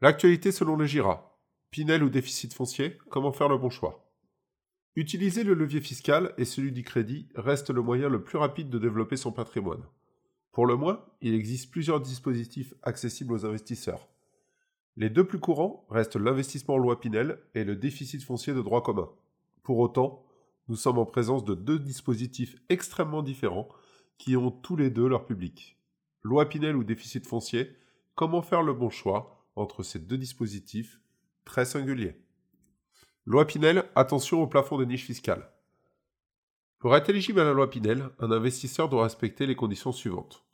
L'actualité selon le GIRA. Pinel ou déficit foncier, comment faire le bon choix? Utiliser le levier fiscal et celui du crédit reste le moyen le plus rapide de développer son patrimoine. Pour le moins, il existe plusieurs dispositifs accessibles aux investisseurs. Les deux plus courants restent l'investissement en loi Pinel et le déficit foncier de droit commun. Pour autant, nous sommes en présence de deux dispositifs extrêmement différents qui ont tous les deux leur public. Loi Pinel ou déficit foncier, comment faire le bon choix? Entre ces deux dispositifs très singuliers Loi Pinel, attention au plafond des niches fiscales. Pour être éligible à la loi Pinel, un investisseur doit respecter les conditions suivantes.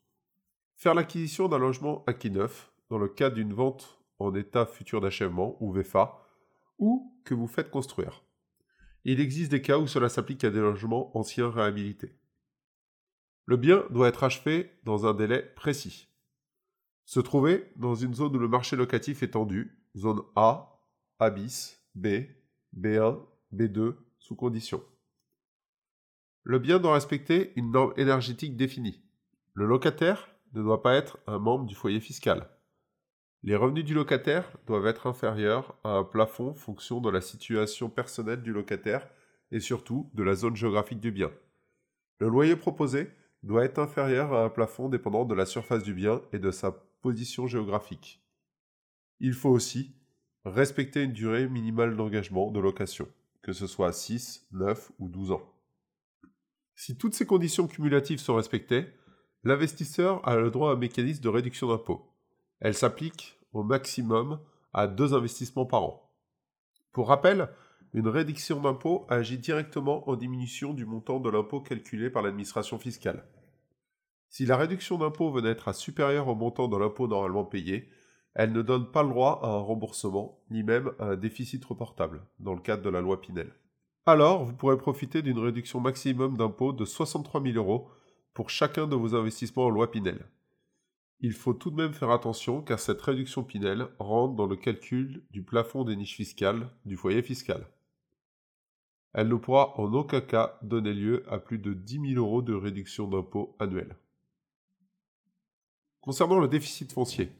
Faire l'acquisition d'un logement acquis neuf dans le cadre d'une vente en état futur d'achèvement ou VFA ou que vous faites construire. Il existe des cas où cela s'applique à des logements anciens réhabilités. Le bien doit être achevé dans un délai précis. Se trouver dans une zone où le marché locatif est tendu, zone A, A bis, B, B1, B2, sous condition. Le bien doit respecter une norme énergétique définie. Le locataire ne doit pas être un membre du foyer fiscal. Les revenus du locataire doivent être inférieurs à un plafond fonction de la situation personnelle du locataire et surtout de la zone géographique du bien. Le loyer proposé doit être inférieur à un plafond dépendant de la surface du bien et de sa géographique. Il faut aussi respecter une durée minimale d'engagement de location, que ce soit 6, 9 ou 12 ans. Si toutes ces conditions cumulatives sont respectées, l'investisseur a le droit à un mécanisme de réduction d'impôt. Elle s'applique au maximum à deux investissements par an. Pour rappel, une réduction d'impôt agit directement en diminution du montant de l'impôt calculé par l'administration fiscale. Si la réduction d'impôt venait être supérieure au montant de l'impôt normalement payé, elle ne donne pas le droit à un remboursement, ni même à un déficit reportable, dans le cadre de la loi Pinel. Alors, vous pourrez profiter d'une réduction maximum d'impôt de 63 000 euros pour chacun de vos investissements en loi Pinel. Il faut tout de même faire attention car cette réduction Pinel rentre dans le calcul du plafond des niches fiscales du foyer fiscal elle ne pourra en aucun cas donner lieu à plus de 10 000 euros de réduction d'impôt annuel. Concernant le déficit foncier,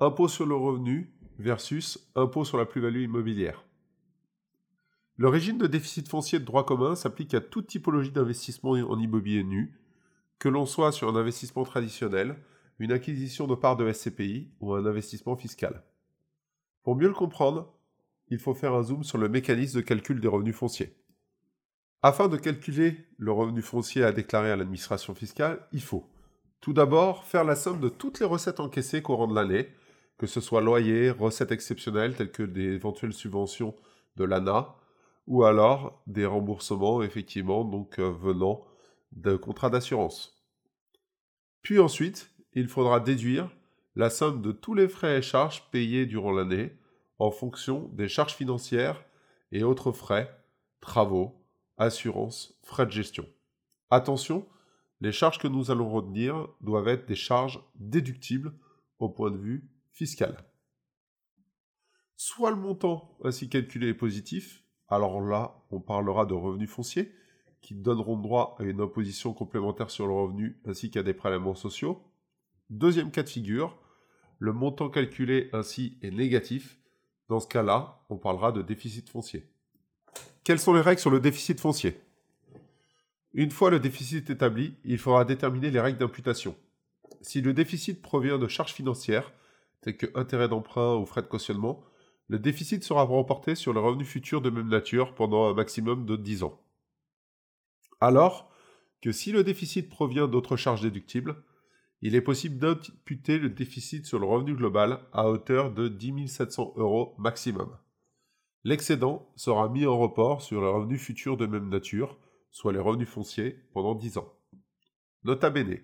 impôt sur le revenu versus impôt sur la plus-value immobilière. Le régime de déficit foncier de droit commun s'applique à toute typologie d'investissement en immobilier nu, que l'on soit sur un investissement traditionnel, une acquisition de parts de SCPI ou un investissement fiscal. Pour mieux le comprendre, il faut faire un zoom sur le mécanisme de calcul des revenus fonciers. Afin de calculer le revenu foncier à déclarer à l'administration fiscale, il faut tout d'abord faire la somme de toutes les recettes encaissées courant de l'année, que ce soit loyers, recettes exceptionnelles telles que des éventuelles subventions de l'ANA, ou alors des remboursements effectivement euh, venant de contrats d'assurance. Puis ensuite, il faudra déduire la somme de tous les frais et charges payés durant l'année, en fonction des charges financières et autres frais, travaux, assurances, frais de gestion. Attention, les charges que nous allons retenir doivent être des charges déductibles au point de vue fiscal. Soit le montant ainsi calculé est positif, alors là on parlera de revenus fonciers qui donneront droit à une imposition complémentaire sur le revenu ainsi qu'à des prélèvements sociaux. Deuxième cas de figure, le montant calculé ainsi est négatif, dans ce cas-là, on parlera de déficit foncier. Quelles sont les règles sur le déficit foncier? Une fois le déficit établi, il faudra déterminer les règles d'imputation. Si le déficit provient de charges financières, telles que intérêts d'emprunt ou frais de cautionnement, le déficit sera reporté sur le revenu futur de même nature pendant un maximum de 10 ans. Alors que si le déficit provient d'autres charges déductibles, il est possible d'imputer le déficit sur le revenu global à hauteur de 10 700 euros maximum. L'excédent sera mis en report sur les revenus futurs de même nature, soit les revenus fonciers, pendant 10 ans. Nota bene.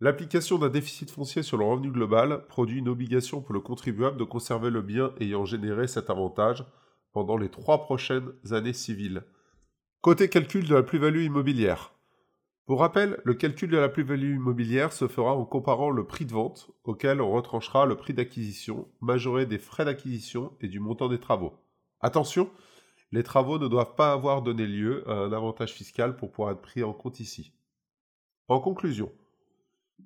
L'application d'un déficit foncier sur le revenu global produit une obligation pour le contribuable de conserver le bien ayant généré cet avantage pendant les trois prochaines années civiles. Côté calcul de la plus-value immobilière. Pour rappel, le calcul de la plus-value immobilière se fera en comparant le prix de vente, auquel on retranchera le prix d'acquisition, majoré des frais d'acquisition et du montant des travaux. Attention, les travaux ne doivent pas avoir donné lieu à un avantage fiscal pour pouvoir être pris en compte ici. En conclusion,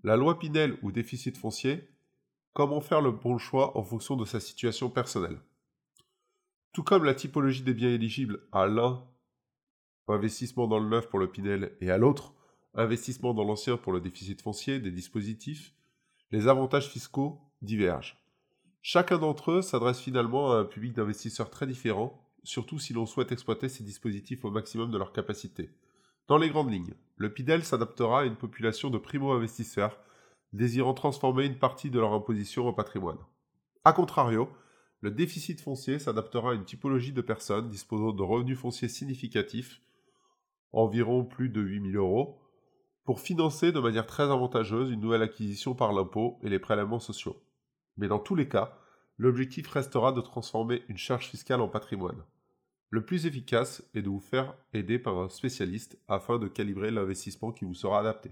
la loi Pinel ou déficit foncier Comment faire le bon choix en fonction de sa situation personnelle? Tout comme la typologie des biens éligibles à l'un, investissement dans le neuf pour le Pinel, et à l'autre, investissement dans l'ancien pour le déficit foncier des dispositifs, les avantages fiscaux divergent. Chacun d'entre eux s'adresse finalement à un public d'investisseurs très différent, surtout si l'on souhaite exploiter ces dispositifs au maximum de leur capacité. Dans les grandes lignes, le PIDEL s'adaptera à une population de primo-investisseurs désirant transformer une partie de leur imposition en patrimoine. A contrario, le déficit foncier s'adaptera à une typologie de personnes disposant de revenus fonciers significatifs, environ plus de 8000 euros, pour financer de manière très avantageuse une nouvelle acquisition par l'impôt et les prélèvements sociaux. Mais dans tous les cas, l'objectif restera de transformer une charge fiscale en patrimoine. Le plus efficace est de vous faire aider par un spécialiste afin de calibrer l'investissement qui vous sera adapté.